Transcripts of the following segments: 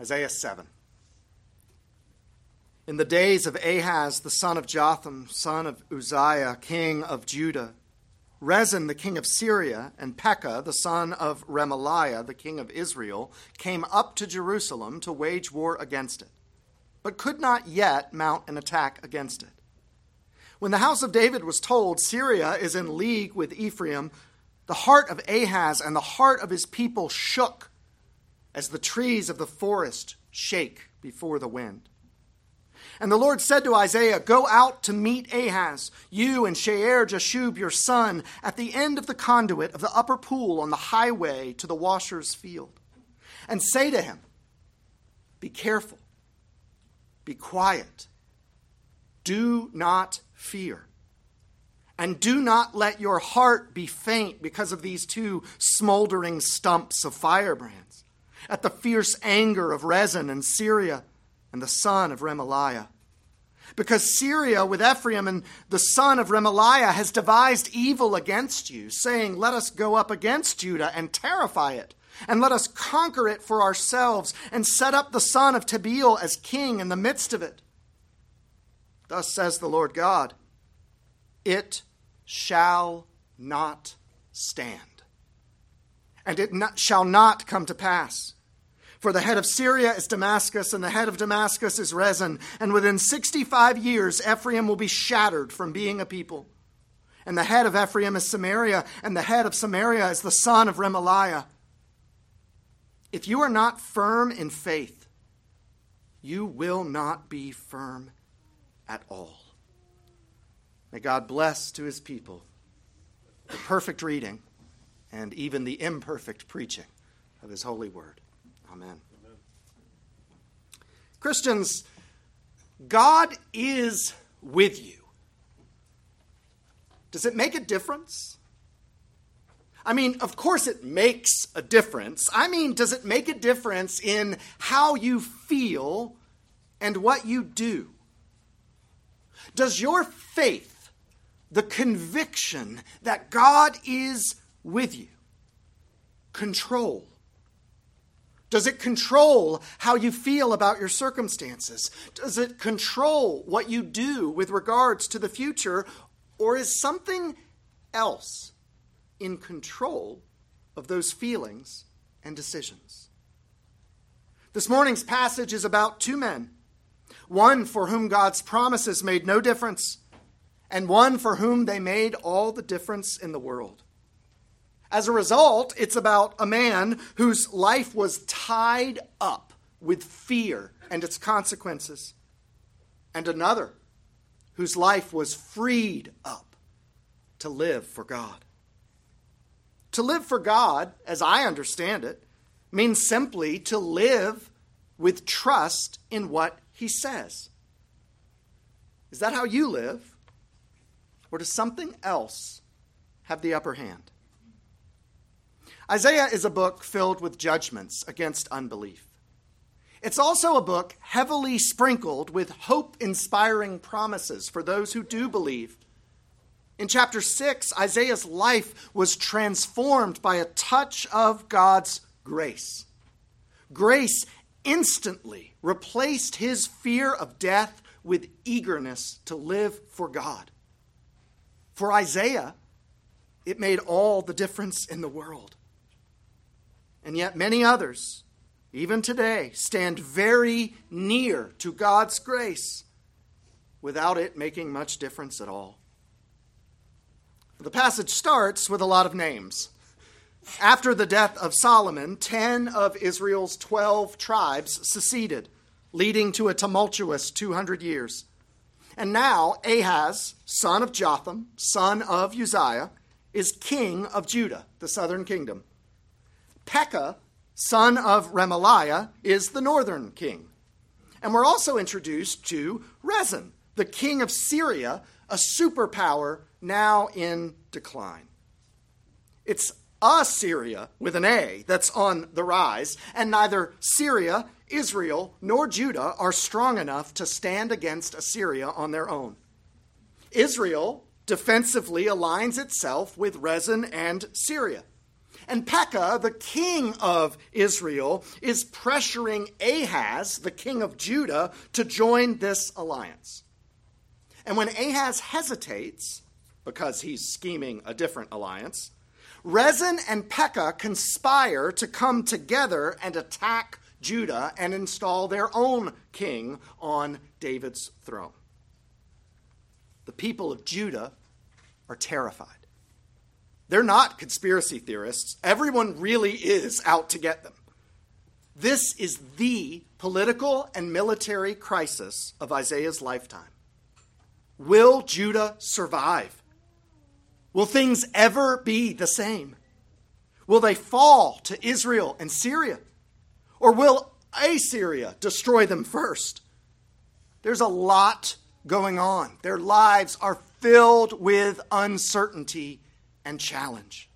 Isaiah 7. In the days of Ahaz, the son of Jotham, son of Uzziah, king of Judah, Rezin, the king of Syria, and Pekah, the son of Remaliah, the king of Israel, came up to Jerusalem to wage war against it, but could not yet mount an attack against it. When the house of David was told Syria is in league with Ephraim, the heart of Ahaz and the heart of his people shook as the trees of the forest shake before the wind. And the Lord said to Isaiah, Go out to meet Ahaz, you and Shear Jashub your son, at the end of the conduit of the upper pool on the highway to the washer's field. And say to him, Be careful, be quiet, do not fear. And do not let your heart be faint because of these two smoldering stumps of firebrands, at the fierce anger of Rezin and Syria and the son of Remaliah. Because Syria with Ephraim and the son of Remaliah has devised evil against you, saying, Let us go up against Judah and terrify it, and let us conquer it for ourselves, and set up the son of Tabeel as king in the midst of it. Thus says the Lord God It shall not stand, and it not, shall not come to pass for the head of Syria is Damascus, and the head of Damascus is Rezin. And within 65 years, Ephraim will be shattered from being a people. And the head of Ephraim is Samaria, and the head of Samaria is the son of Remaliah. If you are not firm in faith, you will not be firm at all. May God bless to his people the perfect reading and even the imperfect preaching of his holy word. Amen. Amen. Christians, God is with you. Does it make a difference? I mean, of course it makes a difference. I mean, does it make a difference in how you feel and what you do? Does your faith, the conviction that God is with you, control does it control how you feel about your circumstances? Does it control what you do with regards to the future? Or is something else in control of those feelings and decisions? This morning's passage is about two men one for whom God's promises made no difference, and one for whom they made all the difference in the world. As a result, it's about a man whose life was tied up with fear and its consequences, and another whose life was freed up to live for God. To live for God, as I understand it, means simply to live with trust in what He says. Is that how you live? Or does something else have the upper hand? Isaiah is a book filled with judgments against unbelief. It's also a book heavily sprinkled with hope inspiring promises for those who do believe. In chapter 6, Isaiah's life was transformed by a touch of God's grace. Grace instantly replaced his fear of death with eagerness to live for God. For Isaiah, it made all the difference in the world. And yet, many others, even today, stand very near to God's grace without it making much difference at all. The passage starts with a lot of names. After the death of Solomon, 10 of Israel's 12 tribes seceded, leading to a tumultuous 200 years. And now Ahaz, son of Jotham, son of Uzziah, is king of Judah, the southern kingdom. Pekah, son of Remaliah, is the northern king. And we're also introduced to Rezin, the king of Syria, a superpower now in decline. It's Assyria with an A that's on the rise, and neither Syria, Israel, nor Judah are strong enough to stand against Assyria on their own. Israel defensively aligns itself with Rezin and Syria. And Pekah, the king of Israel, is pressuring Ahaz, the king of Judah, to join this alliance. And when Ahaz hesitates, because he's scheming a different alliance, Rezin and Pekah conspire to come together and attack Judah and install their own king on David's throne. The people of Judah are terrified. They're not conspiracy theorists. Everyone really is out to get them. This is the political and military crisis of Isaiah's lifetime. Will Judah survive? Will things ever be the same? Will they fall to Israel and Syria? Or will Assyria destroy them first? There's a lot going on. Their lives are filled with uncertainty and challenge.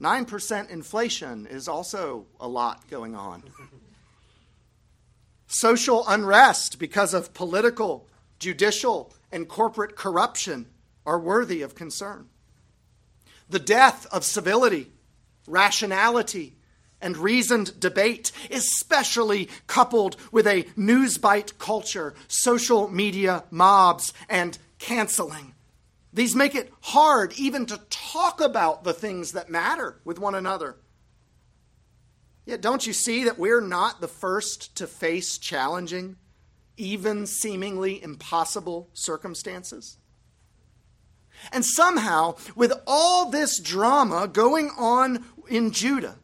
9% inflation is also a lot going on. Social unrest because of political, judicial, and corporate corruption are worthy of concern. The death of civility, rationality, and reasoned debate, especially coupled with a newsbite culture, social media mobs, and canceling. These make it hard even to talk about the things that matter with one another. Yet, don't you see that we're not the first to face challenging, even seemingly impossible circumstances? And somehow, with all this drama going on in Judah,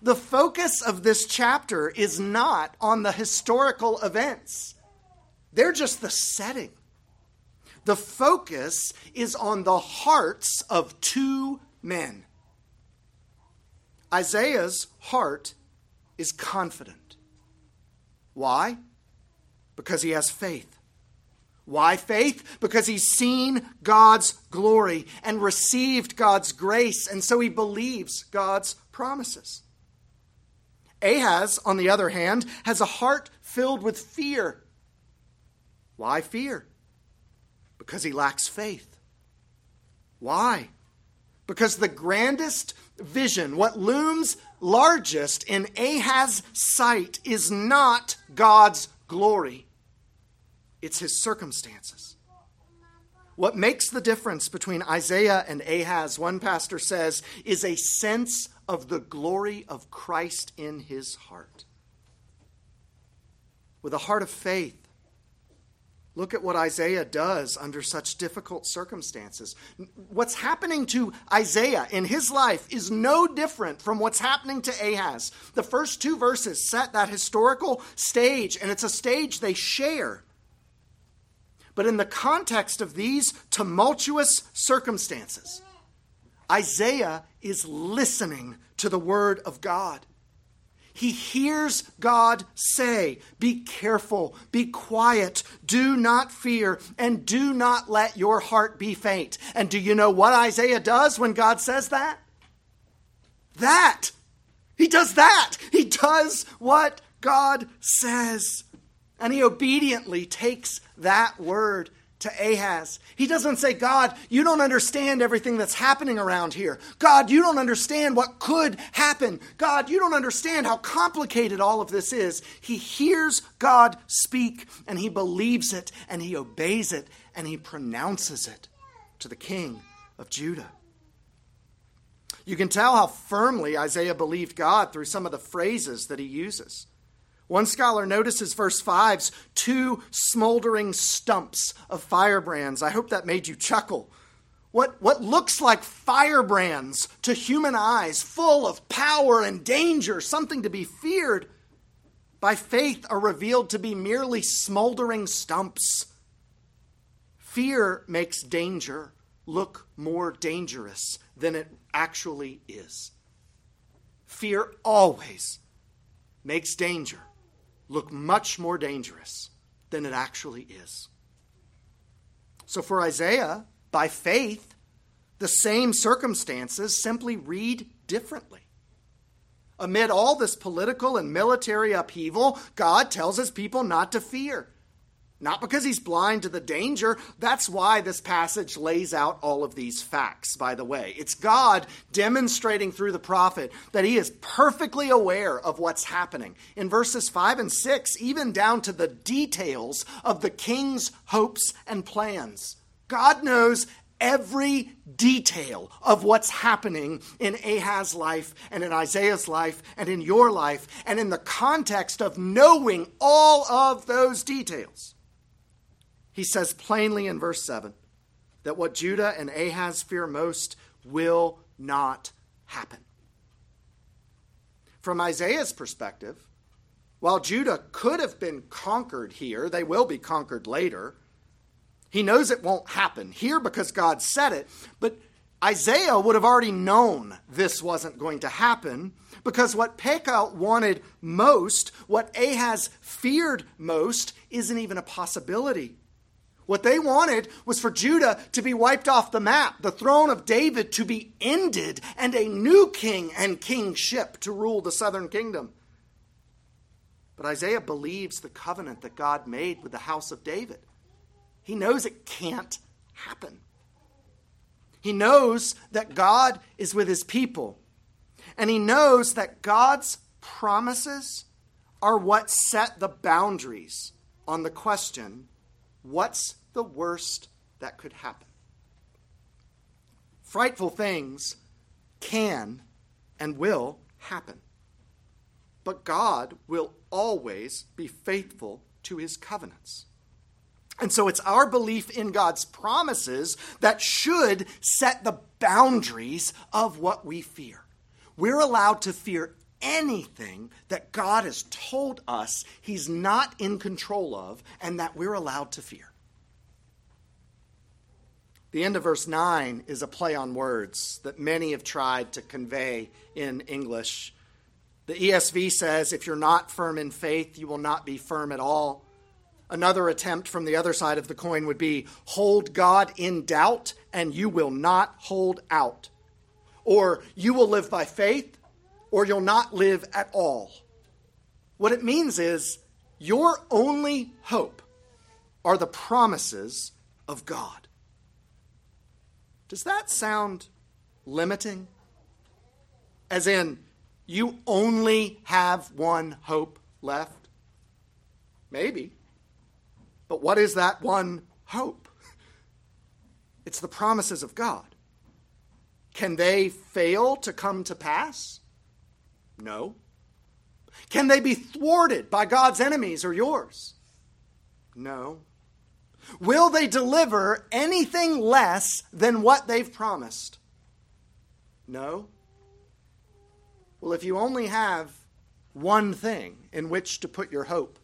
the focus of this chapter is not on the historical events, they're just the setting. The focus is on the hearts of two men. Isaiah's heart is confident. Why? Because he has faith. Why faith? Because he's seen God's glory and received God's grace, and so he believes God's promises. Ahaz, on the other hand, has a heart filled with fear. Why fear? Because he lacks faith. Why? Because the grandest vision, what looms largest in Ahaz's sight, is not God's glory, it's his circumstances. What makes the difference between Isaiah and Ahaz, one pastor says, is a sense of the glory of Christ in his heart. With a heart of faith, look at what Isaiah does under such difficult circumstances. What's happening to Isaiah in his life is no different from what's happening to Ahaz. The first two verses set that historical stage, and it's a stage they share. But in the context of these tumultuous circumstances, Isaiah is listening to the word of God. He hears God say, Be careful, be quiet, do not fear, and do not let your heart be faint. And do you know what Isaiah does when God says that? That. He does that. He does what God says. And he obediently takes that word to Ahaz. He doesn't say, God, you don't understand everything that's happening around here. God, you don't understand what could happen. God, you don't understand how complicated all of this is. He hears God speak and he believes it and he obeys it and he pronounces it to the king of Judah. You can tell how firmly Isaiah believed God through some of the phrases that he uses. One scholar notices verse 5's two smoldering stumps of firebrands. I hope that made you chuckle. What, what looks like firebrands to human eyes, full of power and danger, something to be feared, by faith are revealed to be merely smoldering stumps. Fear makes danger look more dangerous than it actually is. Fear always makes danger look much more dangerous than it actually is. So for Isaiah, by faith, the same circumstances simply read differently. Amid all this political and military upheaval, God tells his people not to fear. Not because he's blind to the danger. That's why this passage lays out all of these facts, by the way. It's God demonstrating through the prophet that he is perfectly aware of what's happening. In verses 5 and 6, even down to the details of the king's hopes and plans. God knows every detail of what's happening in Ahaz's life and in Isaiah's life and in your life, and in the context of knowing all of those details. He says plainly in verse 7 that what Judah and Ahaz fear most will not happen. From Isaiah's perspective, while Judah could have been conquered here, they will be conquered later. He knows it won't happen here because God said it, but Isaiah would have already known this wasn't going to happen because what Pekah wanted most, what Ahaz feared most, isn't even a possibility. What they wanted was for Judah to be wiped off the map, the throne of David to be ended, and a new king and kingship to rule the southern kingdom. But Isaiah believes the covenant that God made with the house of David. He knows it can't happen. He knows that God is with his people. And he knows that God's promises are what set the boundaries on the question What's the worst that could happen? Frightful things can and will happen. But God will always be faithful to his covenants. And so it's our belief in God's promises that should set the boundaries of what we fear. We're allowed to fear anything that God has told us He's not in control of and that we're allowed to fear. The end of verse 9 is a play on words that many have tried to convey in English. The ESV says, If you're not firm in faith, you will not be firm at all. Another attempt from the other side of the coin would be hold God in doubt and you will not hold out. Or you will live by faith or you'll not live at all. What it means is your only hope are the promises of God. Does that sound limiting? As in, you only have one hope left? Maybe. But what is that one hope? It's the promises of God. Can they fail to come to pass? No. Can they be thwarted by God's enemies or yours? No. Will they deliver anything less than what they've promised? No. Well, if you only have one thing in which to put your hope,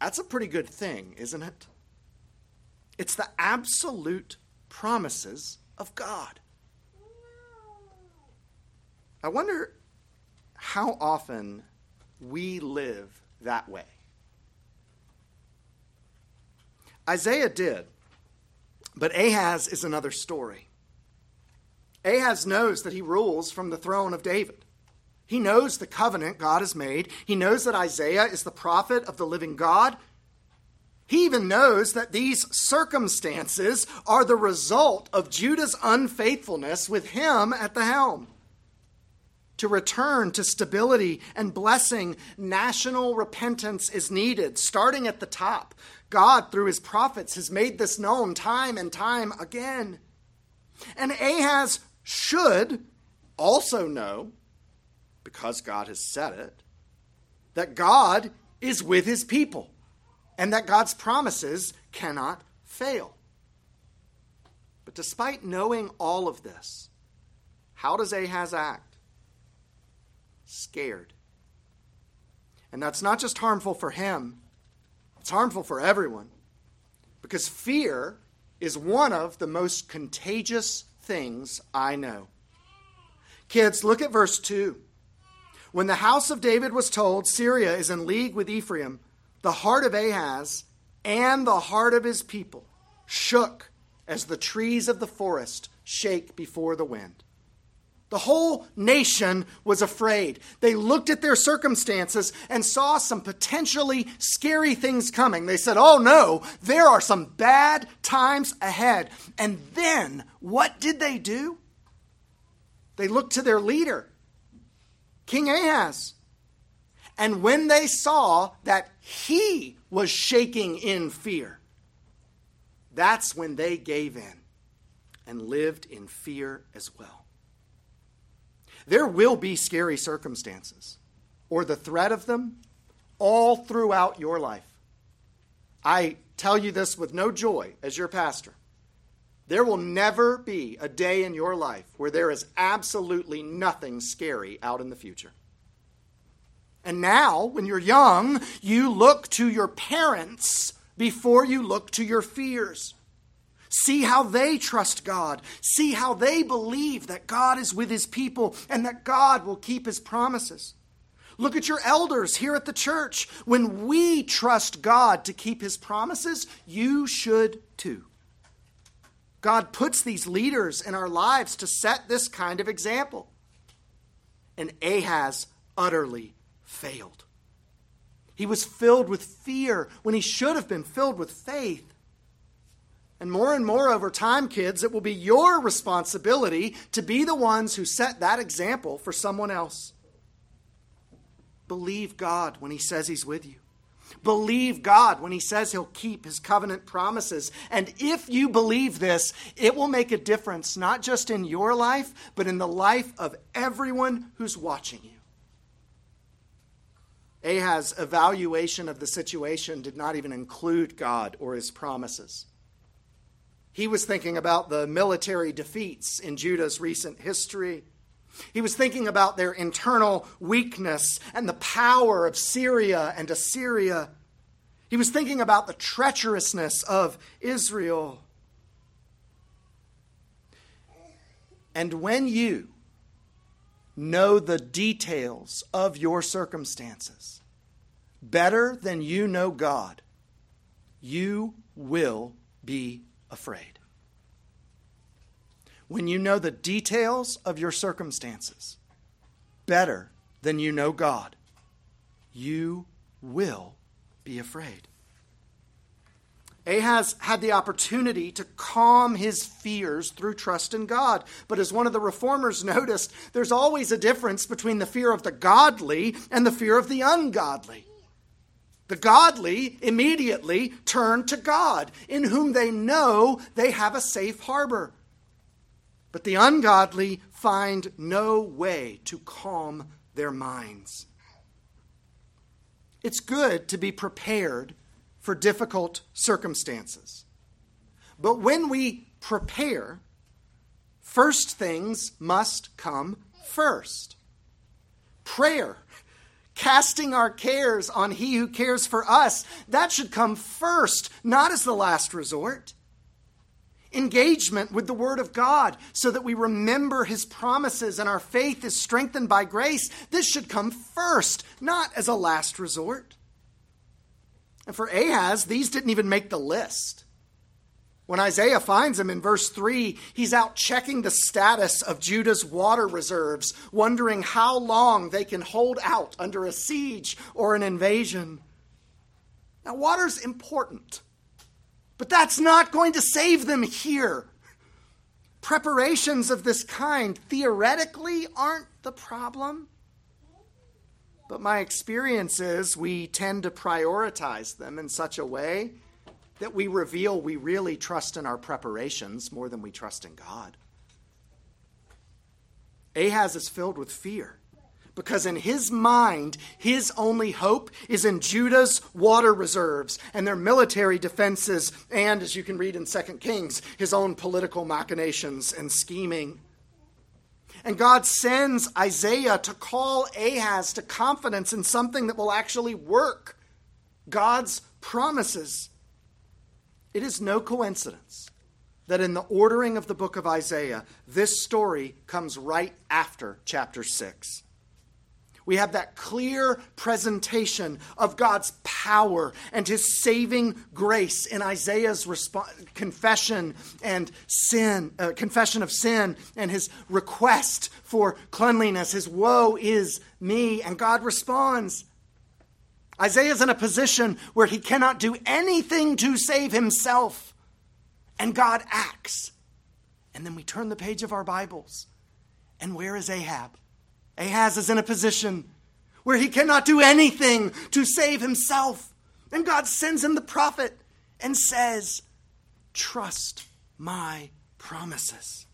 that's a pretty good thing, isn't it? It's the absolute promises of God. I wonder how often we live that way. Isaiah did, but Ahaz is another story. Ahaz knows that he rules from the throne of David. He knows the covenant God has made. He knows that Isaiah is the prophet of the living God. He even knows that these circumstances are the result of Judah's unfaithfulness with him at the helm to return to stability and blessing, national repentance is needed, starting at the top. God, through his prophets, has made this known time and time again. And Ahaz should also know, because God has said it, that God is with his people and that God's promises cannot fail. But despite knowing all of this, how does Ahaz act? Scared. And that's not just harmful for him, it's harmful for everyone. Because fear is one of the most contagious things I know. Kids, look at verse 2. When the house of David was told Syria is in league with Ephraim, the heart of Ahaz and the heart of his people shook as the trees of the forest shake before the wind. The whole nation was afraid. They looked at their circumstances and saw some potentially scary things coming. They said, Oh no, there are some bad times ahead. And then what did they do? They looked to their leader, King Ahaz. And when they saw that he was shaking in fear, that's when they gave in and lived in fear as well. There will be scary circumstances or the threat of them all throughout your life. I tell you this with no joy as your pastor. There will never be a day in your life where there is absolutely nothing scary out in the future. And now, when you're young, you look to your parents before you look to your fears. See how they trust God. See how they believe that God is with his people and that God will keep his promises. Look at your elders here at the church. When we trust God to keep his promises, you should too. God puts these leaders in our lives to set this kind of example. And Ahaz utterly failed. He was filled with fear when he should have been filled with faith. And more and more over time, kids, it will be your responsibility to be the ones who set that example for someone else. Believe God when He says He's with you. Believe God when He says He'll keep His covenant promises. And if you believe this, it will make a difference, not just in your life, but in the life of everyone who's watching you. Ahaz's evaluation of the situation did not even include God or His promises. He was thinking about the military defeats in Judah's recent history. He was thinking about their internal weakness and the power of Syria and Assyria. He was thinking about the treacherousness of Israel. And when you know the details of your circumstances better than you know God, you will be afraid. When you know the details of your circumstances better than you know God, you will be afraid. Ahaz had the opportunity to calm his fears through trust in God. But as one of the reformers noticed, there's always a difference between the fear of the godly and the fear of the ungodly. The godly immediately turn to God, in whom they know they have a safe harbor. But the ungodly find no way to calm their minds. It's good to be prepared for difficult circumstances. But when we prepare, first things must come first. Prayer casting our cares on He who cares for us, that should come first, not as the last resort. Engagement with the Word of God so that we remember His promises and our faith is strengthened by grace, this should come first, not as a last resort. And for Ahaz, these didn't even make the list. When Isaiah finds him in verse 3, he's out checking the status of Judah's water reserves, wondering how long they can hold out under a siege or an invasion. Now, water's important, but that's not going to save them here. Preparations of this kind theoretically aren't the problem. But my experience is we tend to prioritize them in such a way that we reveal we really trust in our preparations more than we trust in God. Ahaz is filled with fear because in his mind, his only hope is in Judah's water reserves and their military defenses, and as you can read in 2 Kings, his own political machinations and scheming. And God sends Isaiah to call Ahaz to confidence in something that will actually work God's promises. It is no coincidence that in the ordering of the book of Isaiah, this story comes right after chapter 6. we have that clear presentation of God's power and his saving grace in Isaiah's resp- confession and sin, uh, confession of sin and his request for cleanliness. His woe is me. And God responds. Isaiah's in a position where he cannot do anything to save himself. And God acts. And then we turn the page of our Bibles. And where is Ahab? Ahaz is in a position where he cannot do anything to save himself. And God sends him the prophet and says, Trust my promises.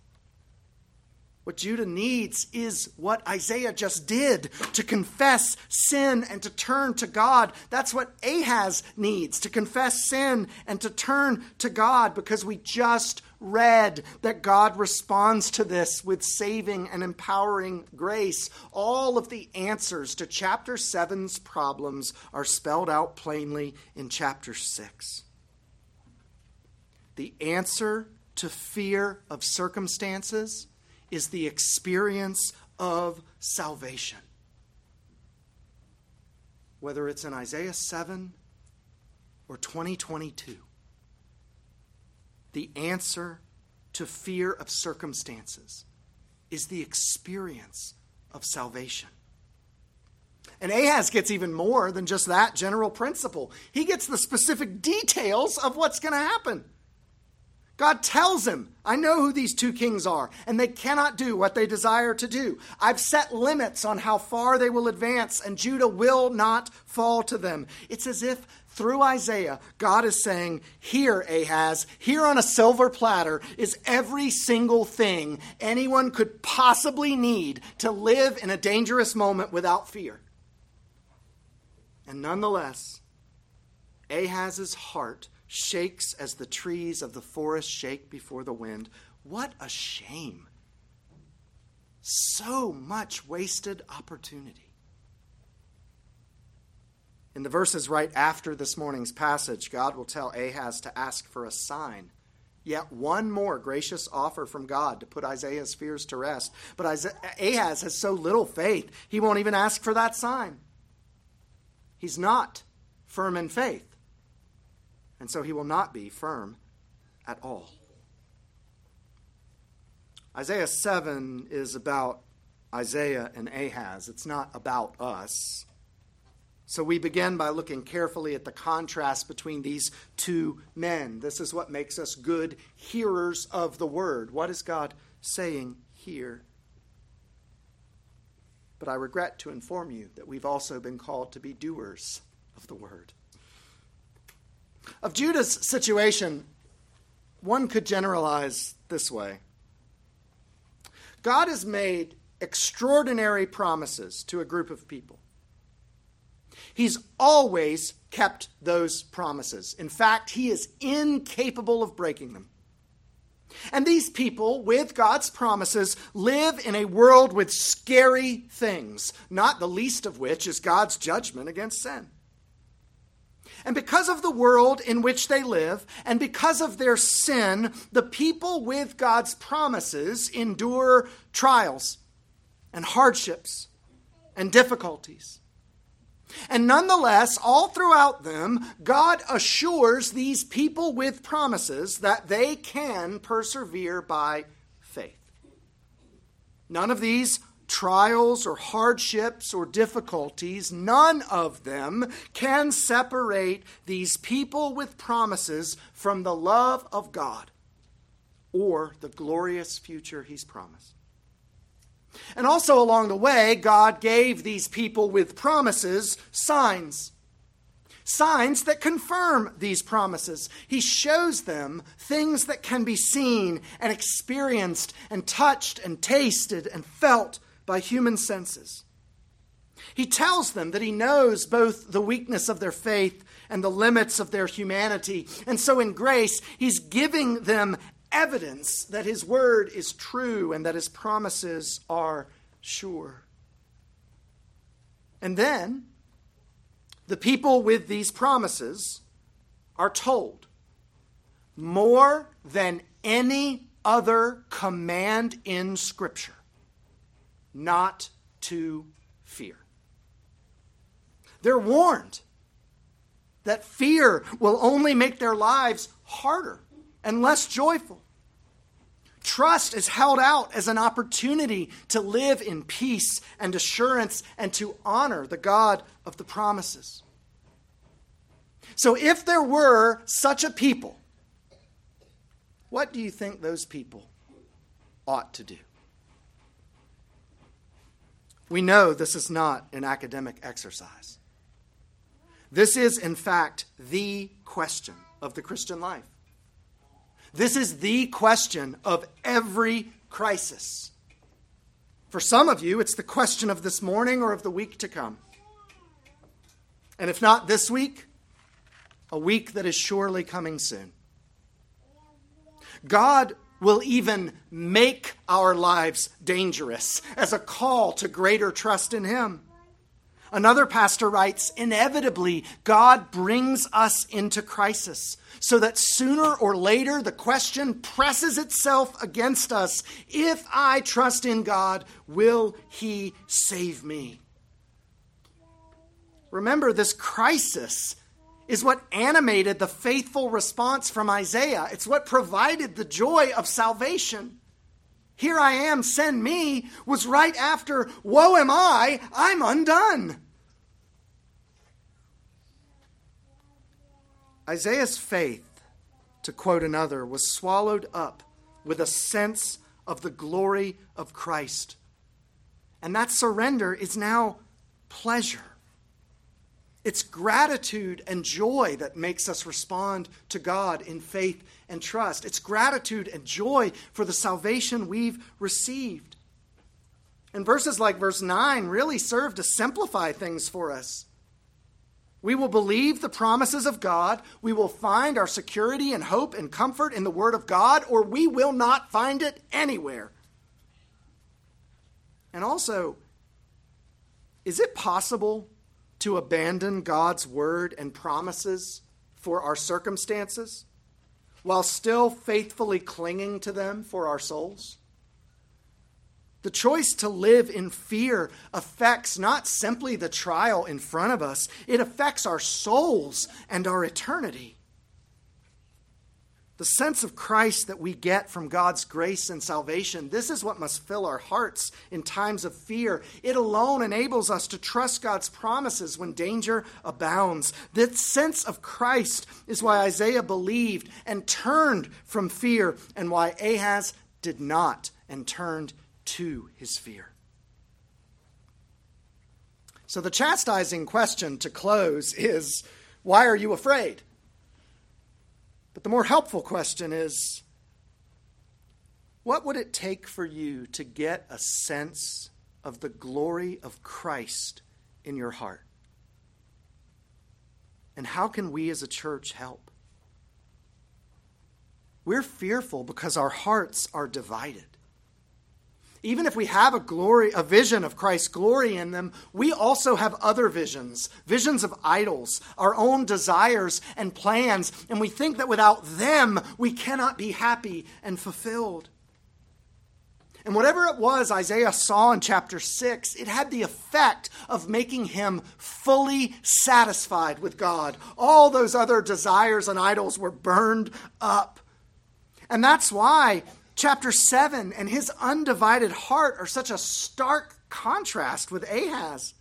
What Judah needs is what Isaiah just did to confess sin and to turn to God. That's what Ahaz needs to confess sin and to turn to God because we just read that God responds to this with saving and empowering grace. All of the answers to chapter 7's problems are spelled out plainly in chapter 6. The answer to fear of circumstances is the experience of salvation. Whether it's in Isaiah 7 or 2022, the answer to fear of circumstances is the experience of salvation. And Ahaz gets even more than just that general principle. He gets the specific details of what's going to happen. God tells him, I know who these two kings are, and they cannot do what they desire to do. I've set limits on how far they will advance, and Judah will not fall to them. It's as if through Isaiah, God is saying, Here, Ahaz, here on a silver platter is every single thing anyone could possibly need to live in a dangerous moment without fear. And nonetheless, Ahaz's heart shakes as the trees of the forest shake before the wind. What a shame! So much wasted opportunity. In the verses right after this morning's passage, God will tell Ahaz to ask for a sign. Yet one more gracious offer from God to put Isaiah's fears to rest. But Ahaz has so little faith, he won't even ask for that sign. He's not firm in faith and so he will not be firm at all. Isaiah 7 is about Isaiah and Ahaz. It's not about us. So we begin by looking carefully at the contrast between these two men. This is what makes us good hearers of the word. What is God saying here? But I regret to inform you that we've also been called to be doers of the word. Of Judah's situation, one could generalize this way God has made extraordinary promises to a group of people. He's always kept those promises. In fact, he is incapable of breaking them. And these people, with God's promises, live in a world with scary things, not the least of which is God's judgment against sin. And because of the world in which they live, and because of their sin, the people with God's promises endure trials and hardships and difficulties. And nonetheless, all throughout them, God assures these people with promises that they can persevere by faith. None of these trials or hardships or difficulties, none of them can separate these people with promises from the love of God or the glorious future He's promised. And also along the way, God gave these people with promises signs. Signs that confirm these promises. He shows them things that can be seen and experienced and touched and tasted and felt by human senses. He tells them that he knows both the weakness of their faith and the limits of their humanity. And so, in grace, he's giving them evidence that his word is true and that his promises are sure. And then, the people with these promises are told more than any other command in Scripture not to fear. They're warned that fear will only make their lives harder and less joyful. Trust is held out as an opportunity to live in peace and assurance and to honor the God of the promises. So, if there were such a people, what do you think those people ought to do? We know this is not an academic exercise. This is, in fact, the question of the Christian life. This is the question of every crisis. For some of you, it's the question of this morning or of the week to come. And if not this week, a week that is surely coming soon. God will even make our lives dangerous as a call to greater trust in Him. Another pastor writes Inevitably, God brings us into crisis so that sooner or later the question presses itself against us If I trust in God, will He save me? Remember, this crisis is what animated the faithful response from Isaiah. It's what provided the joy of salvation. Here I am, send me, was right after, Woe am I, I'm undone. Isaiah's faith, to quote another, was swallowed up with a sense of the glory of Christ. And that surrender is now pleasure. It's gratitude and joy that makes us respond to God in faith and trust. It's gratitude and joy for the salvation we've received. And verses like verse 9 really serve to simplify things for us. We will believe the promises of God. We will find our security and hope and comfort in the Word of God, or we will not find it anywhere. And also, is it possible to abandon God's word and promises for our circumstances while still faithfully clinging to them for our souls? The choice to live in fear affects not simply the trial in front of us, it affects our souls and our eternity. The sense of Christ that we get from God's grace and salvation, this is what must fill our hearts in times of fear. It alone enables us to trust God's promises when danger abounds. This sense of Christ is why Isaiah believed and turned from fear, and why Ahaz did not and turned to his fear. So, the chastising question to close is why are you afraid? But the more helpful question is what would it take for you to get a sense of the glory of Christ in your heart? And how can we as a church help? We're fearful because our hearts are divided even if we have a glory a vision of Christ's glory in them, we also have other visions, visions of idols, our own desires and plans, and we think that without them we cannot be happy and fulfilled. And whatever it was Isaiah saw in chapter 6, it had the effect of making him fully satisfied with God. All those other desires and idols were burned up. And that's why chapter 7 and his undivided heart are such a stark contrast with Ahaz.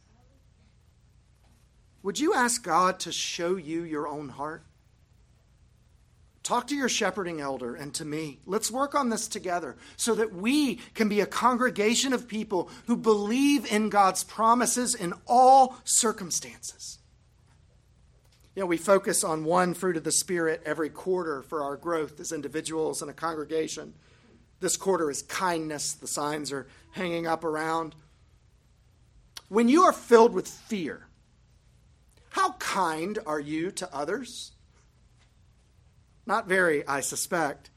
Would you ask God to show you your own heart? Talk to your shepherding elder and to me. Let's work on this together so that we can be a congregation of people who believe in God's promises in all circumstances. You know, we focus on one fruit of the Spirit every quarter for our growth as individuals and a congregation. This quarter is kindness. The signs are hanging up around. When you are filled with fear, how kind are you to others? Not very, I suspect.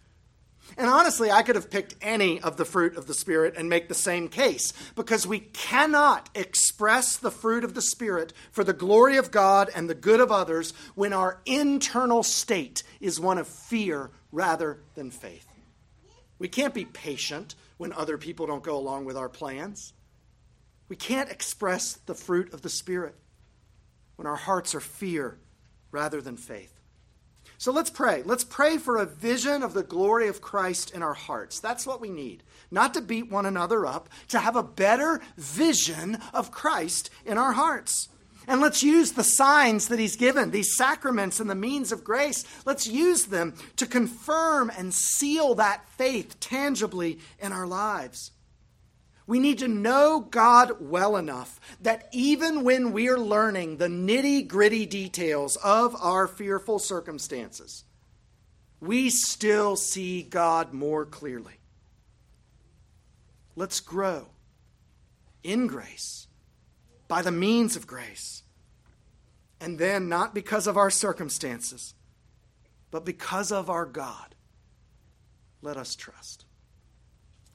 And honestly, I could have picked any of the fruit of the Spirit and make the same case because we cannot express the fruit of the Spirit for the glory of God and the good of others when our internal state is one of fear rather than faith. We can't be patient when other people don't go along with our plans. We can't express the fruit of the Spirit. when our hearts are fear rather than faith. So let's pray. Let's pray for a vision of the glory of Christ in our hearts. That's what we need. Not to beat one another up, to have a better vision of Christ in our hearts. And let's use the signs that He's given, these sacraments and the means of grace. Let's use them to confirm and seal that faith tangibly in our lives. We need to know God well enough that even when we're learning the nitty gritty details of our fearful circumstances, we still see God more clearly. Let's grow in grace by the means of grace. And then, not because of our circumstances, but because of our God, let us trust.